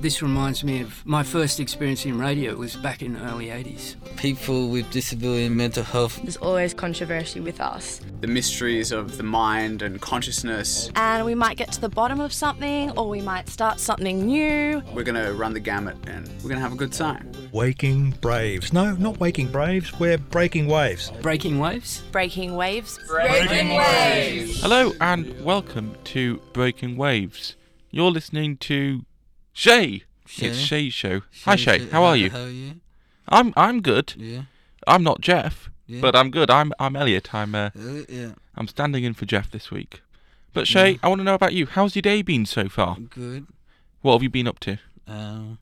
This reminds me of my first experience in radio it was back in the early 80s. People with disability and mental health. There's always controversy with us. The mysteries of the mind and consciousness. And we might get to the bottom of something or we might start something new. We're going to run the gamut and we're going to have a good time. Waking Braves. No, not Waking Braves. We're Breaking Waves. Breaking waves? Breaking waves. Breaking waves. Hello and welcome to Breaking Waves. You're listening to Shai. Shai. It's Shai's show. Hi Shai, how are you? How are you? I'm I'm good. Yeah. I'm not Jeff, Yeah. but I'm good. I'm I'm Elliott. I'm uh, Uh, yeah. I'm standing in for Jeff this week. But Shai, I want to know about you. How's your day been so far? Good. What have you been up to? Um,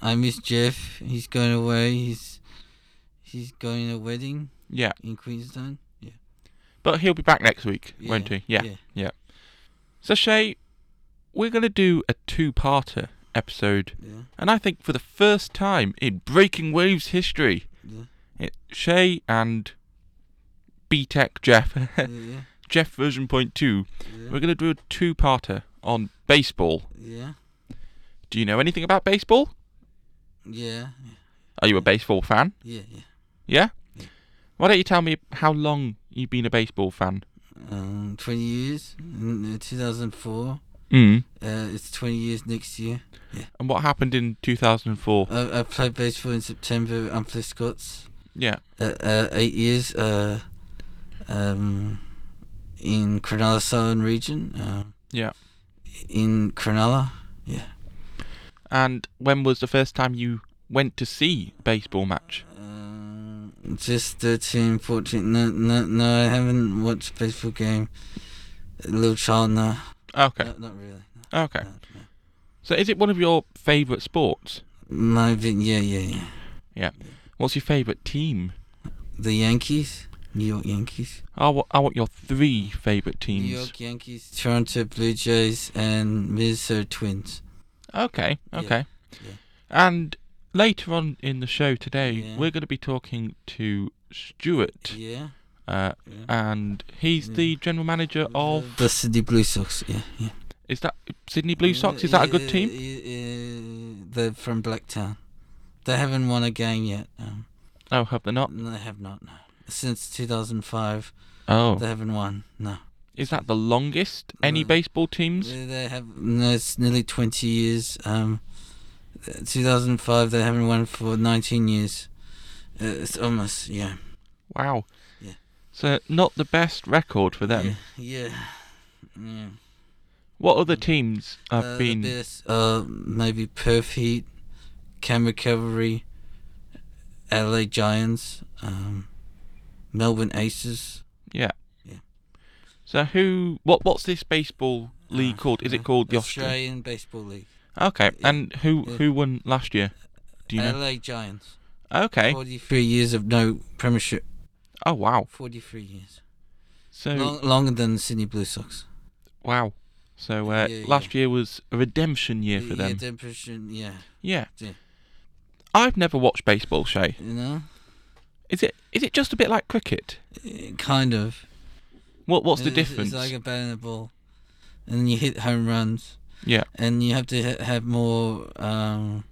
I miss Jeff. He's going away. He's he's going to a wedding Yeah, in Queenstown. Yeah. but he'll be back next week, Yeah, won't he? Yeah, yeah. yeah. So Shai, we're gonna do a two-parter episode, Yeah. and I think for the first time in Breaking Waves history, Yeah. it, Shai and BTEC Jeff, yeah. Jeff version point two, we're gonna do a two-parter on baseball. Yeah. Do you know anything about baseball? Yeah. Are you a baseball fan? Yeah. Yeah. Yeah. Why don't you tell me how long you've been a baseball fan? Um, 20 years. Uh, 2004. Mm. Uh, it's 20 years next year. Yeah. And what happened in 2004? I, I played baseball in September at Umpley Scots. yeah. Uh, uh, eight years. Uh, um, in Cronulla Southern region. Uh, Yeah. in Cronulla. Yeah. And when was the first time you went to see a baseball match? Um, just 13, 14. No, no, no, I haven't watched a baseball game. A little child, no. Okay. No, not really. Okay. No, no. So is it one of your favourite sports? Maybe, yeah, yeah, yeah. Yeah. What's your favourite team? The Yankees, New York Yankees. I want, I want your three favourite teams. New York Yankees, Toronto Blue Jays, and Minnesota Twins. Okay, Yeah, okay. yeah. And later on in the show today, Yeah. we're going to be talking to Stuart, Yeah. Uh, yeah. and he's Yeah. the general manager of. the Sydney Blue Sox. Yeah, yeah. Is that Sydney Blue Sox? Is that a good team? They're from Blacktown. They haven't won a game yet. Um, Oh, have they not? no, they have not. No. Since 2005, Oh, they haven't won. No. is that the longest any No. baseball teams? They, they have. No, it's nearly 20 years. Um, 2005, they haven't won for 19 years. Uh, it's almost yeah. Wow. Yeah. So not the best record for them. Yeah. Yeah. yeah. What other teams have Uh, been? Best, uh, maybe Perth Heat, Canberra Cavalry, LA Giants, um, Melbourne Aces. Yeah. Yeah. So who? What? What's this baseball league Uh, called? Is it uh, called the Australian? Australian Baseball League? Okay. yeah, And who who won last year? Do you know? LA Giants. Okay. 43 years of no premiership. Oh wow. 43 years. So Long, longer than Sydney Blue Sox. wow. So uh, Yeah, last year was a redemption year for Yeah, them. depression, yeah. Yeah. Yeah. I've never watched baseball, Shai. You know? Is it? Is it just a bit like cricket? Uh, Kind of. What? What's the It's- difference? It's like a bat and a ball. And you hit home runs. yeah. and you have to ha- have more um,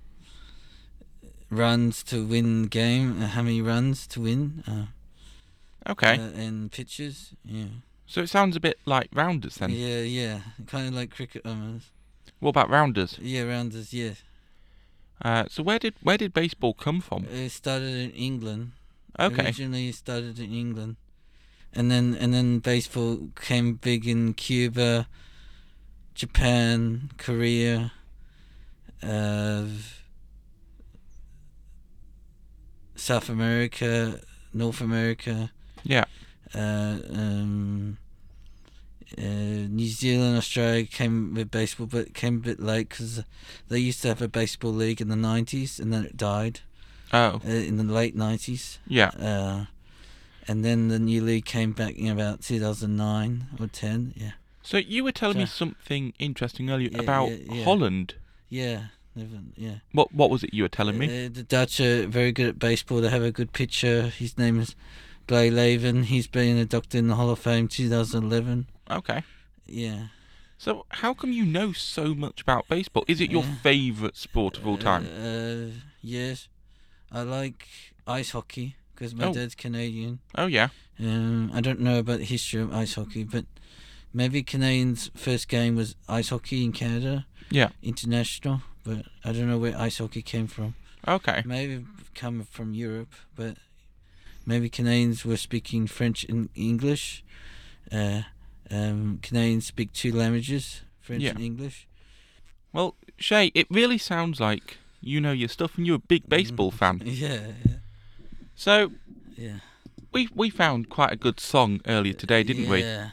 runs to win the game. Uh, how many runs to win? Uh, Okay. uh, and pitches. Yeah. so it sounds a bit like rounders then. Yeah, yeah. Kind of like cricket almost. What about rounders? Yeah, rounders. Yeah. Uh, so where did where did baseball come from? It started in England. Okay. Originally it started in England, and then and then baseball came big in Cuba, Japan, Korea, uh, South America, North America, Yeah. uh, um, uh, New Zealand, Australia came with baseball, but came a bit late because they used to have a baseball league in the nineties, and then it died Oh. uh, in the late nineties. Yeah. Uh, and then the new league came back in about 2009 or 10. Yeah. So you were telling me something interesting earlier Yeah, about yeah, yeah. Holland. Yeah. Yeah. What what was it you were telling me? Uh, the Dutch are very good at baseball. They have a good pitcher. His name is Blyleven. He's been inducted in the Hall of Fame 2011. Okay. Yeah. So, how come you know so much about baseball? Is it your Yeah. favourite sport of all time? Uh, yes, I like ice hockey because my Oh. dad's Canadian. oh, yeah. Um, I don't know about the history of ice hockey, but maybe Canadians' first game was ice hockey in Canada, Yeah. international. But I don't know where ice hockey came from. Okay. Maybe come from Europe, but maybe Canadians were speaking French and English. Uh, um, Canadians speak two languages, French Yeah. and English. Well, Shai, it really sounds like you know your stuff and you're a big baseball fan. Yeah, yeah. So, yeah. we we found quite a good song earlier today, didn't we? yeah.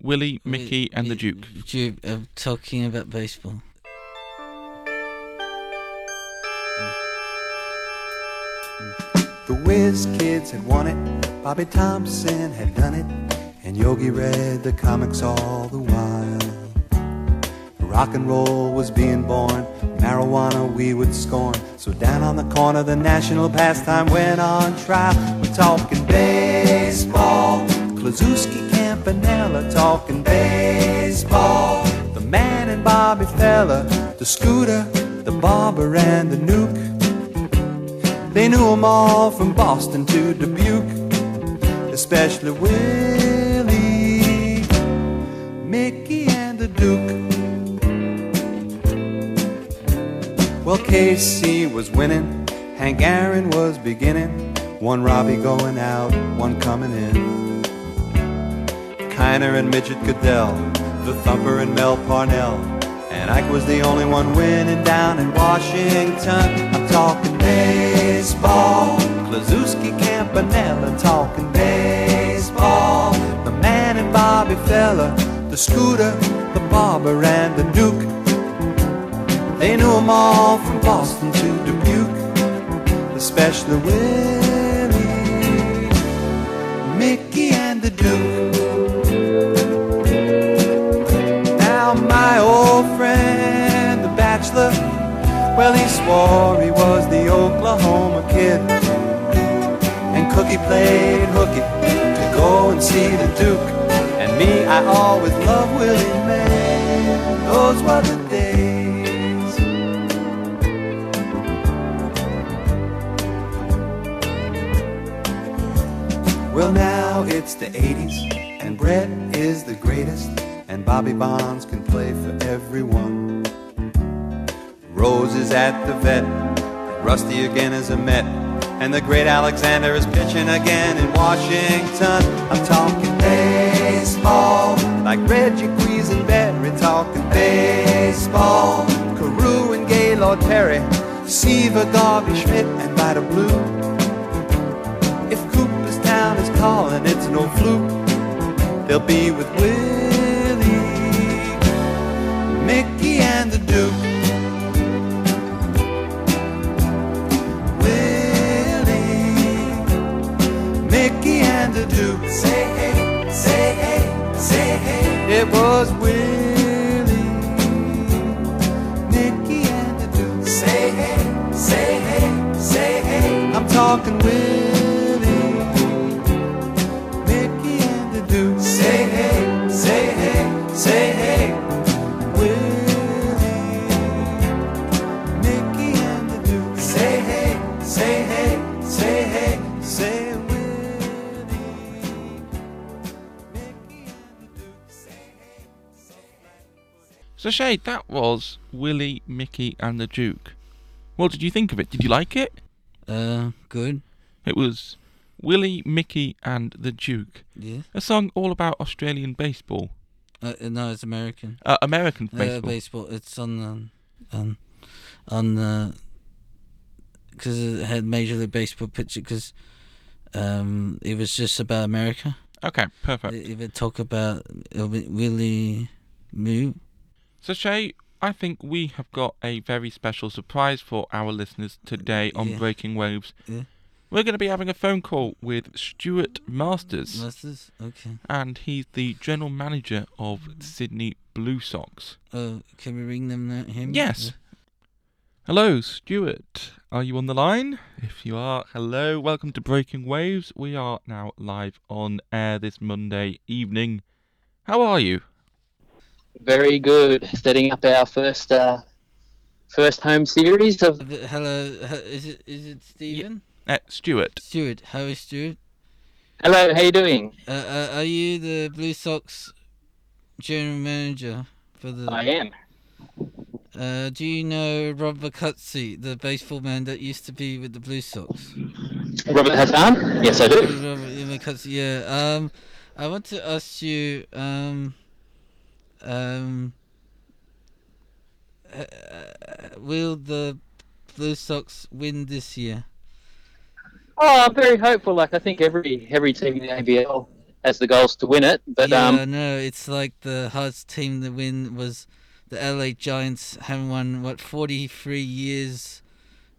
Willie, We- Mickey, and the Duke. Duke uh, talking about baseball. The Whiz Kids had won it, Bobby Thomson had done it, and Yogi read the comics all the while. Rock and roll was being born, marijuana we would scorn. So down on the corner, the national pastime went on trial. We're talking baseball, Kluszewski, Campanella, talking baseball. The man and Bobby Feller, the scooter, the barber, and the Newk. They knew 'em all from Boston to Dubuque, especially Willie, Mickey, and the Duke. Well, Casey was winning, Hank Aaron was beginning, one Robbie going out, one coming in. Kiner and Midget Gaedel, the Thumper and Mel Parnell. And Ike was the only one winning down in Washington. I'm talking baseball. Kluszewski Campanella talking baseball. The man and Bobby Feller, the scooter, the barber, and the Duke. They knew 'em all from Boston to Dubuque, especially Willie, Mickey, and the Duke. Well he swore he was the Oklahoma kid. And Cookie played hooky to go and see the Duke. And me, I always loved Willie May. Those were the days. Well, now it's the 80s, and Brett is the greatest, and Bobby Bonds can play for everyone. Rose is at the vet, and Rusty again is a Met, and the great Alexander is pitching again in Washington. I'm talking baseball, like Reggie Quisenberry, talking baseball. Carew and Gaylord Perry, Seaver, Garvey, Schmidt, and Vida Blue. If Cooperstown is calling, it's no fluke. They'll be with Willie, Mickey, and the Duke. The Duke. Say hey, say hey, say hey. It was Willie, Mickey, and the Duke. Say hey, say hey, say hey. I'm talking So, Shai, that was Willie, Mickey, and the Duke. What did you think of it? Did you like it? Uh, good. It was Willie, Mickey, and the Duke. Yeah. A song all about Australian baseball. Uh, uh, no, it's American. Uh, American Uh, baseball. baseball. It's on um, on on the because it had Major League Baseball picture because um it was just about America. Okay, perfect. It, it talk about it would really move. So, Shai, I think we have got a very special surprise for our listeners today on Yeah. Breaking Waves. Yeah. We're going to be having a phone call with Stuart Masters, Masters. Okay. and he's the general manager of Sydney Blue Sox. Oh, can we ring them now? Him? Yes. Hello, Stuart. Are you on the line? If you are, hello. Welcome to Breaking Waves. We are now live on air this Monday evening. How are you? Very good. Setting up our first uh, first home series of. Hello, is it is it Stephen? Uh, Stuart. Stuart, how is Stuart? Hello, how are you doing? Uh, uh, are you the Blue Sox general manager for the? I am. Uh, do you know Rob McCutsey, the baseball man that used to be with the Blue Sox? Robert Hassan? Yes, I do. Robert McCutsey, yeah. Um, I want to ask you, um, um, uh, will the Blue Sox win this year? Oh, I'm very hopeful. Like I think every every team in the ABL has the goals to win it. But yeah, um, no, it's like the hardest team to win was the LA Giants. Haven't won what 43 years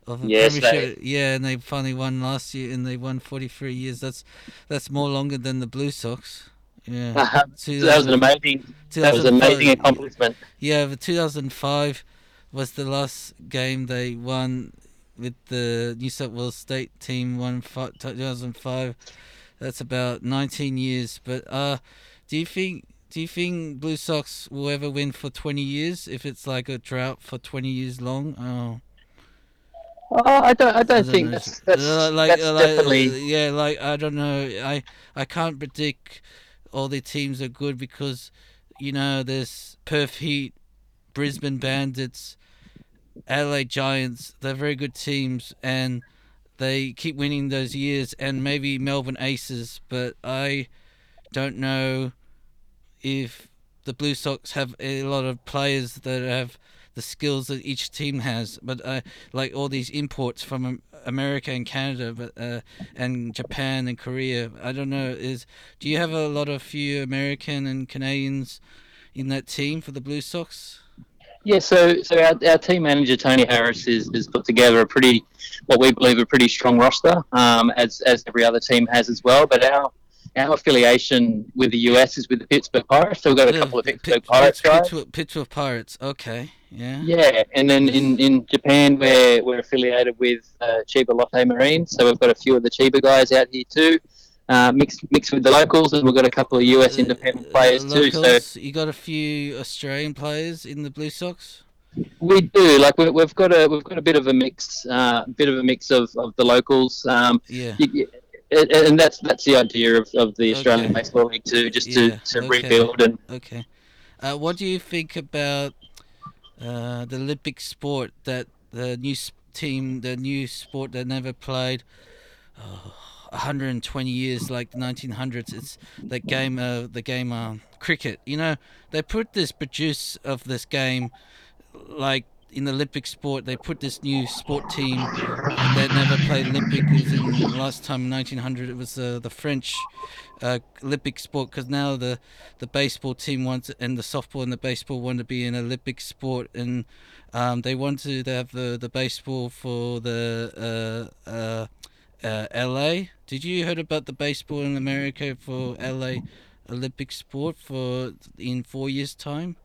of a yes, premiership. Yeah, and they finally won last year, and they won 43 years. That's that's more longer than the Blue Sox. Yeah, uh, that was an amazing. That was an amazing accomplishment. Yeah, the 2005 was the last game they won with the New South Wales State team won 2005. That's about 19 years. But uh, do you think do you think Blue Sox will ever win for 20 years if it's like a drought for 20 years long? Oh. Oh, I don't. I don't, I don't think know. that's, that's, uh, like, that's uh, like, definitely. Yeah, like I don't know. I I can't predict all the teams are good because you know there's Perth Heat, Brisbane Bandits, LA Giants, they're very good teams and they keep winning those years and maybe Melbourne Aces, but I don't know if the Blue Sox have a lot of players that have the skills that each team has, but uh, like all these imports from America and Canada, but uh, and Japan and Korea. I don't know. Is do you have a lot of few American and Canadians in that team for the Blue Sox? Yeah, so so our, our team manager Tony Harris is has put together a pretty, what we believe a pretty strong roster, um, as as every other team has as well. But our our affiliation with the US is with the Pittsburgh Pirates, so we've got a couple of Pittsburgh P- Pirates guys. Pittsburgh, Pittsburgh Pirates, okay, yeah. Yeah, and then in, in Japan we're we're affiliated with uh, Chiba Lotte Marine, so we've got a few of the Chiba guys out here too uh, mixed mixed with the locals, and we've got a couple of US uh, independent players locals, too. So you got a few Australian players in the Blue Sox. We do. Like we, have got a we've got a bit of a mix, uh, bit of a mix of, of the locals. Um, yeah. You, and that's that's the idea of, of the Australian okay. Baseball League too, just yeah. to, to okay. rebuild and. Okay. Uh, what do you think about uh, the Olympic sport that the new team, the new sport that never played? Oh 120 years like the 1900s it's the game uh, the game uh, cricket you know they put this produce of this game like in the Olympic sport, they put this new sport team that never played Olympic. In last time in 1900. It was uh, the French uh, Olympic sport because now the the baseball team wants and the softball and the baseball want to be an Olympic sport, and um, they want to have the the baseball for the uh, uh uh, LA. Did you heard about the baseball in America for LA Olympic sport for in four years' time?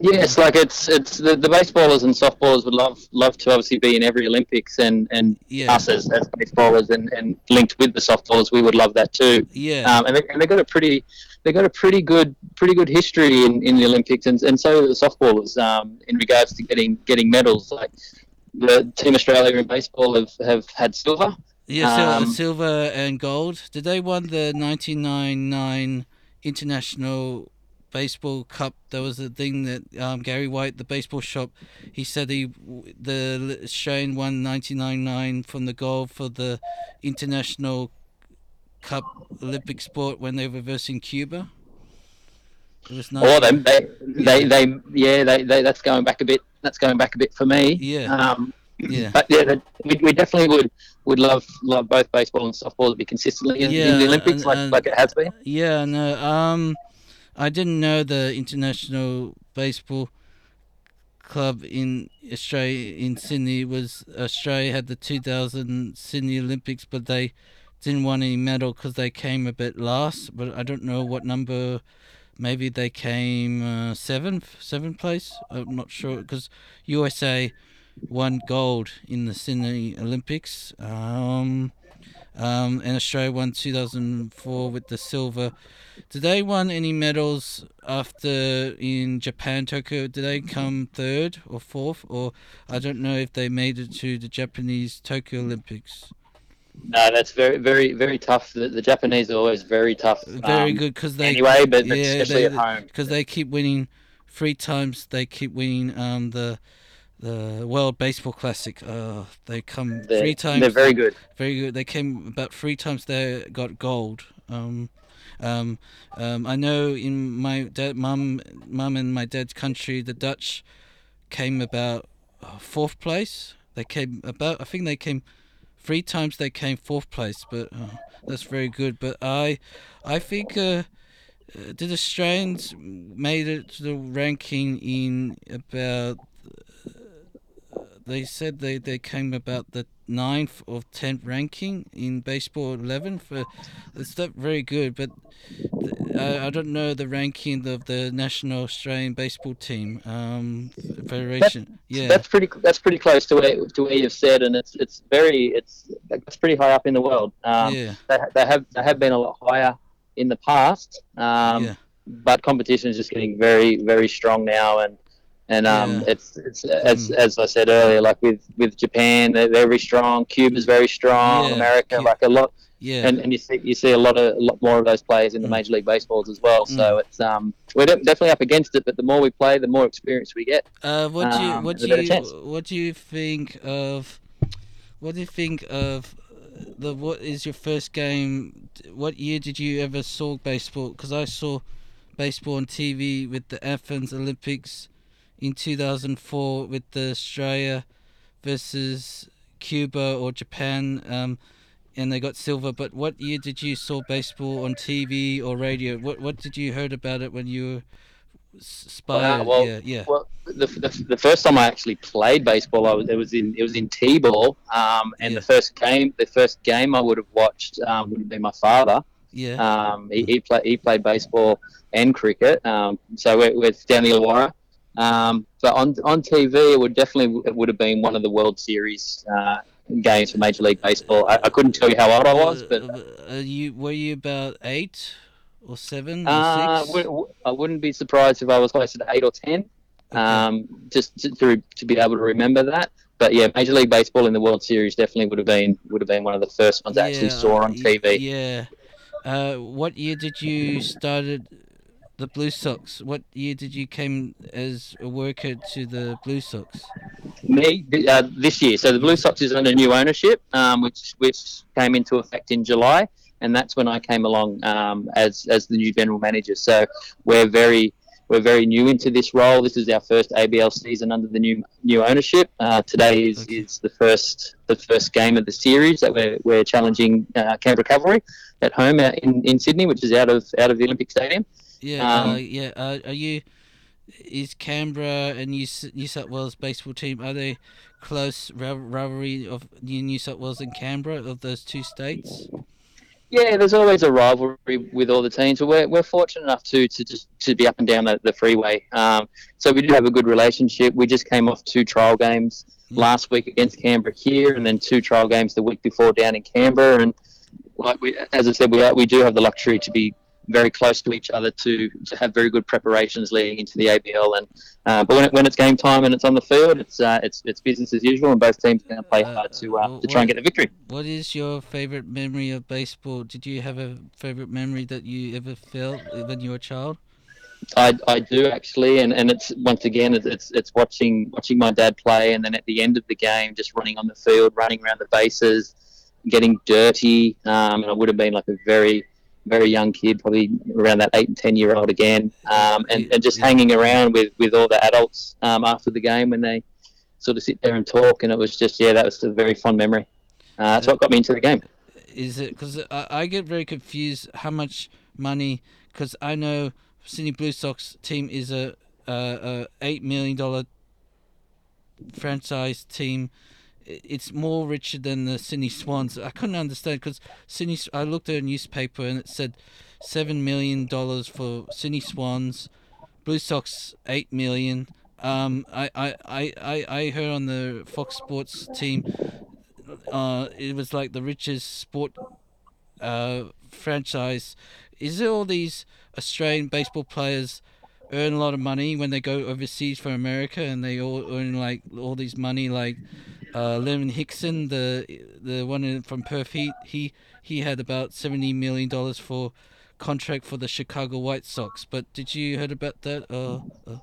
Yes, like it's it's the, the baseballers and softballers would love love to obviously be in every Olympics and and yeah. us as, as baseballers and, and linked with the softballers we would love that too. Yeah. Um, and they and they got a pretty they got a pretty good pretty good history in, in the Olympics and and so the softballers um, in regards to getting getting medals like the Team Australia in baseball have, have had silver yeah, um, silver and gold. Did they won the 1999 International Baseball Cup? There was a thing that um, Gary White, the baseball shop, he said he the Australian won 1999 from the gold for the International Cup Olympic sport when they were versing Cuba. It was nice. Oh, they, they, they, they, yeah, they, they, that's going back a bit. That's going back a bit for me. Yeah. Um, yeah. But yeah, we, we definitely would would love love both baseball and softball to be consistently in, yeah, in the Olympics, and, like and, like it has been. Yeah, no. Um, I didn't know the international baseball club in Australia in Sydney was Australia had the 2000 Sydney Olympics, but they didn't want any medal because they came a bit last. But I don't know what number. Maybe they came uh, seventh, seventh place. I'm not sure because USA won gold in the Sydney Olympics. Um, um, and Australia won 2004 with the silver. Did they win any medals after in Japan, Tokyo? Did they come third or fourth, or I don't know if they made it to the Japanese Tokyo Olympics. No, that's very, very, very tough. The, the Japanese are always very tough. Very um, good because they anyway, but, yeah, especially they, at home because they keep winning three times. They keep winning um the the World Baseball Classic. Uh, they come they're, three times. They're very good. Very good. They came about three times. They got gold. Um, um, um, I know in my dad, mum, mum, and my dad's country, the Dutch came about uh, fourth place. They came about. I think they came three times. They came fourth place, but uh, that's very good. But I, I think. Uh, uh, did Australians made it to the ranking in about they said they, they came about the ninth or tenth ranking in baseball 11 for it's not very good but I, I don't know the ranking of the national australian baseball team um federation that's, yeah that's pretty that's pretty close to what, to what you've said and it's it's very it's it's pretty high up in the world um yeah. they, they have they have been a lot higher in the past um yeah. but competition is just getting very very strong now and and um, Yeah. it's, it's as as I said earlier, like with with Japan, they're very strong. Cuba's very strong. Yeah, America, like a lot, yeah and, and you see you see a lot of a lot more of those players in the Mm. Major League Baseballs as well. So it's um we're definitely up against it, but the more we play, the more experience we get. Uh, what do you Um, what do you chance. what do you think of what do you think of the what is your first game? What year did you ever saw baseball? Because I saw baseball on TV with the Athens Olympics in 2004 with the Australia versus Cuba or Japan. Um, and they got silver. But what year did you saw baseball on TV or radio? What what did you heard about it when you were s- inspired? Uh, well, yeah, yeah. Well, the, the, the first time I actually played baseball, I was it was in it was in T-ball, um, and Yeah. the first game the first game I would have watched um, would have been my father. Yeah. Um, he, he played he played baseball and cricket, um, so we're, we're down the Illawarra. Um, but on on TV, it would definitely it would have been one of the World Series uh, games for Major League Baseball. I, I couldn't tell you how old I was, but Uh, uh, you were you about eight or seven or uh, six? I wouldn't be surprised if I was closer to eight or ten. Um, just to, to, to be able to remember that. But yeah, Major League Baseball in the World Series definitely would have been would have been one of the first ones I actually saw on TV. Yeah. Uh, what year did you started the Blue Sox? What year did you came as a worker to the Blue Sox? Me uh, this year. So the Blue Sox is under new ownership, um, which which came into effect in July, and that's when I came along um, as as the new general manager. So we're very we're very new into this role. This is our first ABL season under the new new ownership. Uh, today is, Okay. is the first the first game of the series that we're, we're challenging uh, Canberra Cavalry at home in, in Sydney, which is out of out of the Olympic Stadium. Yeah, Um, uh, yeah. Uh, are you? Is Canberra and New New South Wales baseball team are they close rivalry of New New South Wales and Canberra of those two states? Yeah, there's always a rivalry with all the teams. We're, we're fortunate enough to, to just to be up and down the, the freeway. Um, so we do have a good relationship. We just came off two trial games Yeah. last week against Canberra here, and then two trial games the week before down in Canberra. And like we, as I said, we are, we do have the luxury to be very close to each other to, to have very good preparations leading into the ABL. And uh, but when, it, when it's game time and it's on the field, it's uh, it's it's business as usual, and both teams are going to play Uh, hard to uh, well, to try and get the victory. What is your favorite memory of baseball? Did you have a favorite memory that you ever felt when you were a child? I, I do actually, and, and it's once again it's, it's it's watching watching my dad play, and then at the end of the game, just running on the field, running around the bases, getting dirty. Um, and I would have been like a very very young kid, probably around that eight and ten year old again, um, and, and just hanging around with with all the adults um, after the game when they sort of sit there and talk, and it was just yeah, that was a very fond memory. Uh, that's what got me into the game. Is it because I, I get very confused how much money? Because I know Sydney Blue Sox team is a, a, a eight million dollar franchise team. It's more richer than the Sydney Swans. I couldn't understand because Sydney. I looked at a newspaper and it said seven million dollars for Sydney Swans, Blue Sox eight million. Um, I, I, I, I, I heard on the Fox Sports team uh, it was like the richest sport uh, franchise. Is it all these Australian baseball players earn a lot of money when they go overseas for America, and they all earn like all these money, like uh, Liam Hendriks, the the one from Perth, he he he had about seventy million dollars for contract for the Chicago White Sox. But did you heard about that? Uh, uh...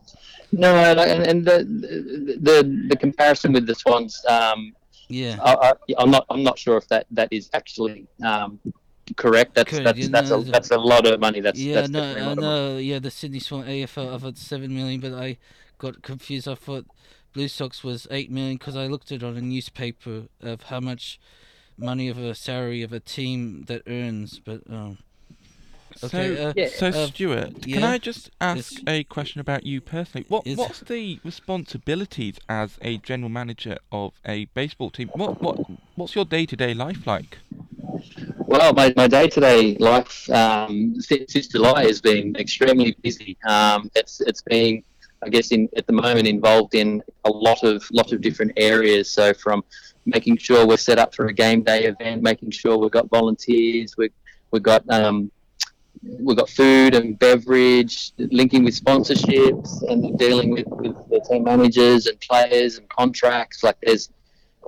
No, and, and the, the the comparison with the Swans, um, yeah, I, am not I'm not sure if that that is actually um, correct. That's that's that's know, a that's a lot of money. That's yeah, that's no, I lot of money. know. Yeah, the Sydney Swan AFL I thought seven million, but I got confused. I thought Blue Sox was eight million because I looked it on a newspaper of how much money of a salary of a team that earns. But um, okay, so, uh, Yeah. so uh, Stuart, can? I just ask Yes. a question about you personally? What what's the responsibilities as a general manager of a baseball team? What what what's your day to day life like? Well, my, my day-to-day life um, since, since July has been extremely busy. Um, it's it's been, I guess, in at the moment involved in a lot of lot of different areas. So from making sure we're set up for a game day event, making sure we've got volunteers, we we've got um, we've got food and beverage, linking with sponsorships, and dealing with, with the team managers and players and contracts. Like there's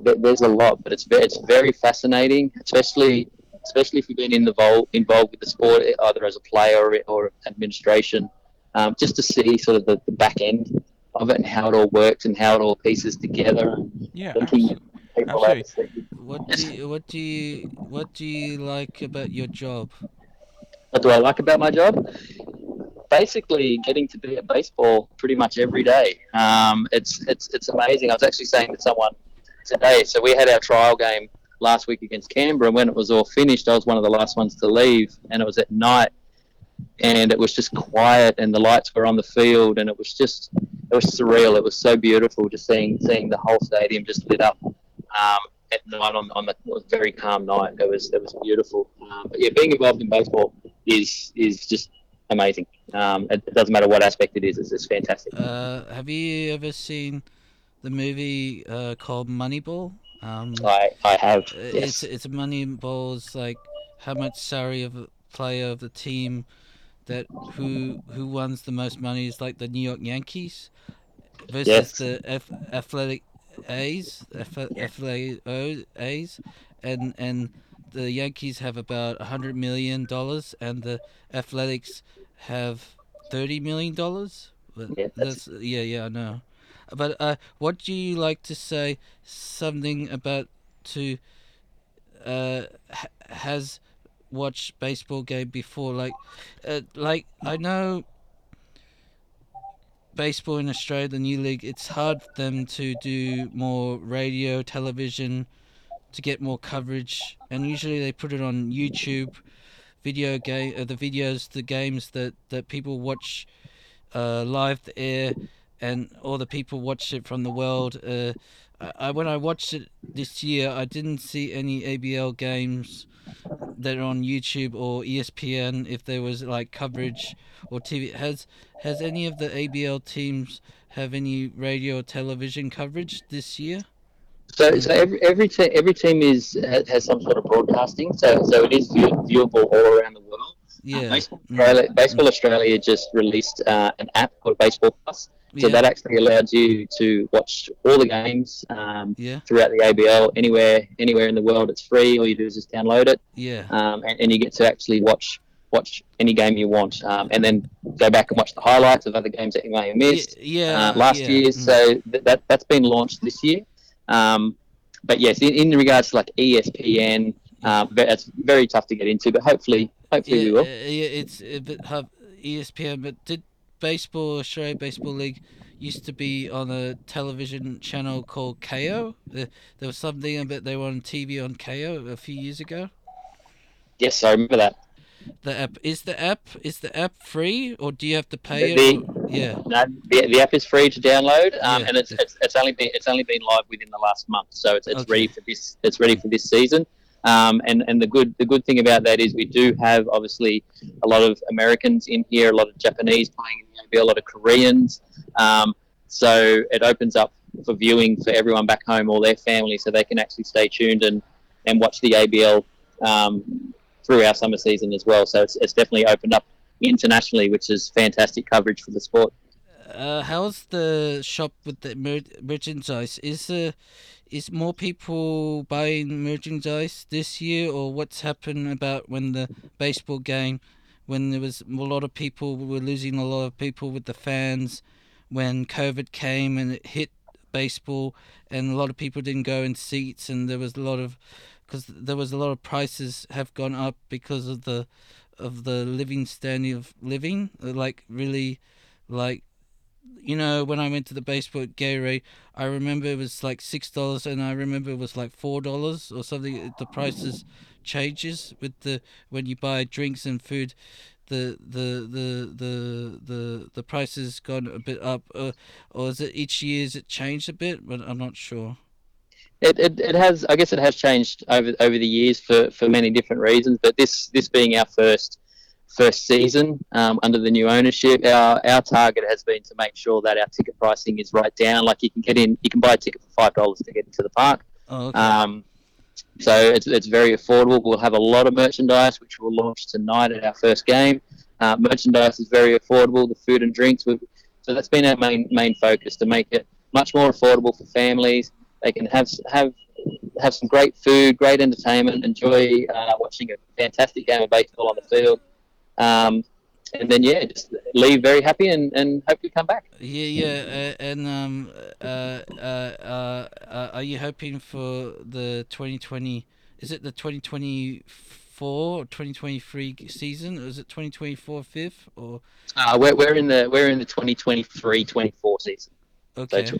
there's a lot, but it's it's very fascinating, especially especially if you've been involved involved with the sport either as a player or, or administration, um, just to see sort of the, the back end of it and how it all works and how it all pieces together. And Yeah, linking people absolutely. overseas. what do you, what do you what do you like about your job? What do I like about my job? Basically, getting to be at baseball pretty much every day. Um, it's it's it's amazing. I was actually saying to someone today. So we had our trial game last week against Canberra. and When it was all finished, I was one of the last ones to leave, and it was at night, and it was just quiet, and the lights were on the field, and it was just it was surreal. It was so beautiful, just seeing seeing the whole stadium just lit up. Um, at night on, on the a very calm night. It was it was beautiful. Um, but yeah, being involved in baseball is is just amazing. Um, it, it doesn't matter what aspect it is. It's, it's fantastic. Uh, have you ever seen the movie uh, called Moneyball? Um, I I have Uh, yes. It's it's a money balls like how much salary of a player of the team that who who wins the most money is like the New York Yankees versus Yes. the F, Athletic A's F, Athletic O- A's and and the Yankees have about a hundred million dollars and the Athletics have thirty million dollars. Yeah, that's yeah yeah I know. But uh, what do you like to say? Something about to uh has watched baseball game before, like uh, like I know baseball in Australia, the new league. It's hard for them to do more radio, television, to get more coverage, and usually they put it on YouTube, video game, uh, the videos, the games that that people watch uh, live the air, and all the people watch it from the world. Uh, I, when I watched it this year, I didn't see any ABL games that are on YouTube or ESPN. If there was like coverage or TV, has has any of the ABL teams have any radio or television coverage this year? So, so every every, te- every team is has some sort of broadcasting. So, so it is view- viewable all around the world. Yeah. Baseball Mm. Australia, Baseball Australia just released uh, an app called Baseball Plus. So Yeah. that actually allows you to watch all the games um, Yeah. throughout the ABL anywhere anywhere in the world. It's free. All you do is just download it, Yeah. um, and, and you get to actually watch watch any game you want, um, and then go back and watch the highlights of other games that you may have missed yeah. uh, last yeah. year. Mm. So th- that that's been launched this year. Um, but yes, in, in regards to like ESPN, um, ve- it's very tough to get into. But hopefully, hopefully we will. uh, yeah, it's a bit hub ESPN, but did baseball Australia Baseball League used to be on a television channel called Kayo? There, there was something about they were on TV on Kayo a few years ago. Yes, I remember that. The app is the app is the app free or do you have to pay The- it? or- yeah. No, the, the app is free to download, um, Yeah. and it's, it's it's only been it's only been live within the last month, so it's, it's Okay. ready for this it's ready for this season. Um, and and the good the good thing about that is we do have obviously a lot of Americans in here, a lot of Japanese playing in the ABL, a lot of Koreans. Um, so it opens up for viewing for everyone back home or their family, so they can actually stay tuned and and watch the ABL um, through our summer season as well. So it's, it's definitely opened up internationally, which is fantastic coverage for the sport. Uh, how's the shop with the mer- merchandise? Is uh, is more people buying merchandise this year, or what's happened about when the baseball game, when there was a lot of people were losing a lot of people with the fans, when COVID came and it hit baseball, and a lot of people didn't go in seats, and there was a lot of because there was a lot of prices have gone up because of the of the living standard of living like really like you know when i went to the baseball Gay i remember it was like six dollars and i remember it was like four dollars or something. The prices changes with the when you buy drinks and food the the the the the the prices gone a bit up. Uh, or is it each year is it changed a bit? But i'm not sure. It, it, it has I guess it has changed over over the years for, for many different reasons. But this this being our first first season um, under the new ownership, our our target has been to make sure that our ticket pricing is right down. Like you can get in, you can buy a ticket for five dollars to get into the park. Oh, okay. um, so it's, it's very affordable. We'll have a lot of merchandise, which we'll launch tonight at our first game. Uh, merchandise is very affordable. The food and drinks, so that's been our main main focus to make it much more affordable for families they can have have have some great food, great entertainment, enjoy uh, watching a fantastic game of baseball on the field, um, and then yeah, just leave very happy and, and hopefully come back. Yeah, yeah, uh, and um, uh, uh, uh, uh are you hoping for the 2020? Is it the 2024 or 2023 season? Or is it 2024 fifth or? Uh, we're, we're in the we're in the 2023-24 season. Okay. So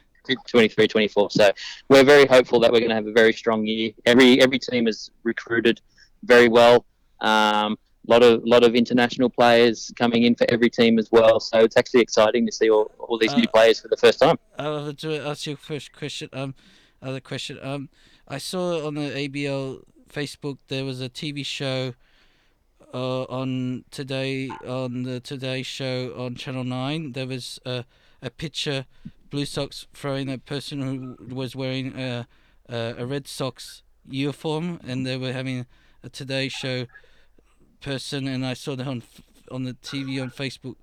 23, 24. So we're very hopeful that we're going to have a very strong year. Every every team is recruited very well. Um, lot of lot of international players coming in for every team as well. So it's actually exciting to see all, all these uh, new players for the first time. I'll ask you a first question. Um, other question. Um, I saw on the ABL Facebook there was a TV show. Uh, on today on the Today Show on Channel Nine, there was a a picture Blue Sox throwing a person who was wearing a, a, a Red Sox uniform, and they were having a Today Show person, and I saw that on on the TV on Facebook,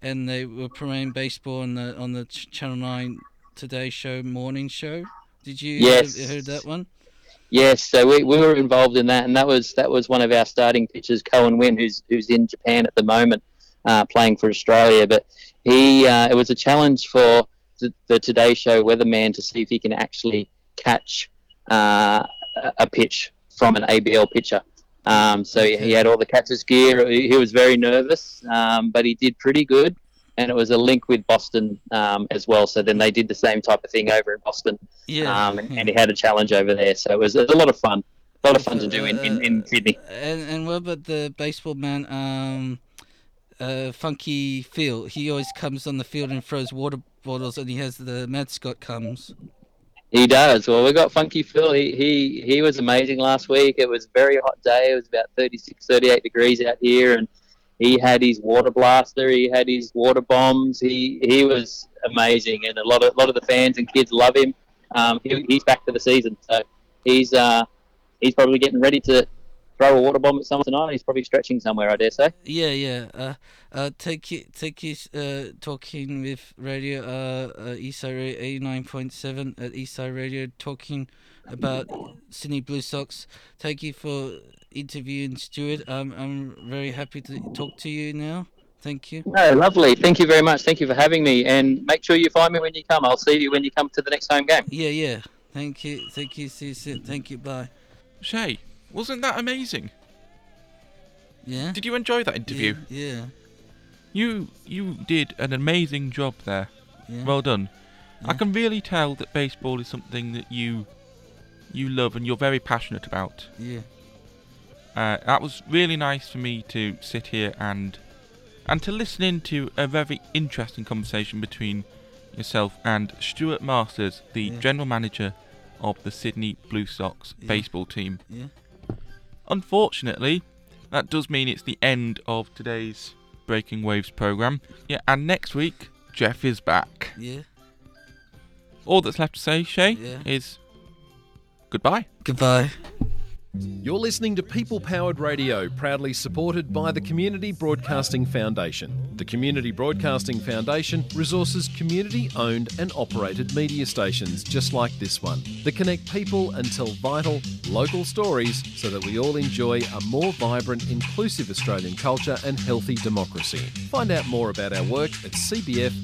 and they were promoting baseball on the on the Channel Nine Today Show morning show. Did you yes. heard, heard that one? Yes, so we, we were involved in that, and that was that was one of our starting pitchers, Coen Wynne, who's who's in Japan at the moment, uh, playing for Australia. But he uh, it was a challenge for the, the Today Show weatherman to see if he can actually catch uh, a pitch from an ABL pitcher. Um, so he, he, had all the catcher's gear. He, he was very nervous, um, but he did pretty good. And it was a link with Boston um, as well. So then they did the same type of thing over in Boston. Yeah. Um, and, and, he had a challenge over there. So it was, it was a lot of fun. A lot of fun to do in, in, in Sydney. And, and what about the baseball man? Um, uh, Funky Phil. He always comes on the field and throws water bottles, and he has the mascot comes. He does. Well, we got Funky Phil. He, he he was amazing last week. It was a very hot day. It was about 36, 38 degrees out here, and he had his water blaster. He had his water bombs. He he was amazing, and a lot of a lot of the fans and kids love him. Um, he, he's back for the season, so he's uh, he's probably getting ready to throw a water bomb at someone tonight. He's probably stretching somewhere, I dare say. Yeah, yeah. Uh, uh, take you, take you, uh, talking with radio, uh, uh, Eastside eighty nine point seven at Eastside Radio, talking about Sydney Blue Sox. Thank you for interviewing Stuart. Um, I'm very happy to talk to you now. Thank you. No, lovely. Thank you very much. Thank you for having me. And make sure you find me when you come. I'll see you when you come to the next home game. Yeah, yeah. Thank you. Thank you. See you soon. Thank you. Bye. Shai, wasn't that amazing? Yeah. Did you enjoy that interview? Yeah. yeah. You you did an amazing job there. Yeah. Well done. Yeah. I can really tell that baseball is something that you you love and you're very passionate about. Yeah. Uh, that was really nice for me to sit here and and to listen into a very interesting conversation between yourself and Stuart Masters, the yeah. general manager of the Sydney Blue Sox baseball team. Unfortunately, that does mean it's the end of today's Breaking Waves program. Yeah, and next week Jeff is back. Yeah. all that's left to say, Shai, Yeah. is goodbye. Goodbye. You're listening to People Powered Radio, proudly supported by the Community Broadcasting Foundation. The Community Broadcasting Foundation resources community owned and operated media stations just like this one that connect people and tell vital, local stories so that we all enjoy a more vibrant, inclusive Australian culture and healthy democracy. Find out more about our work at cbf.com.au.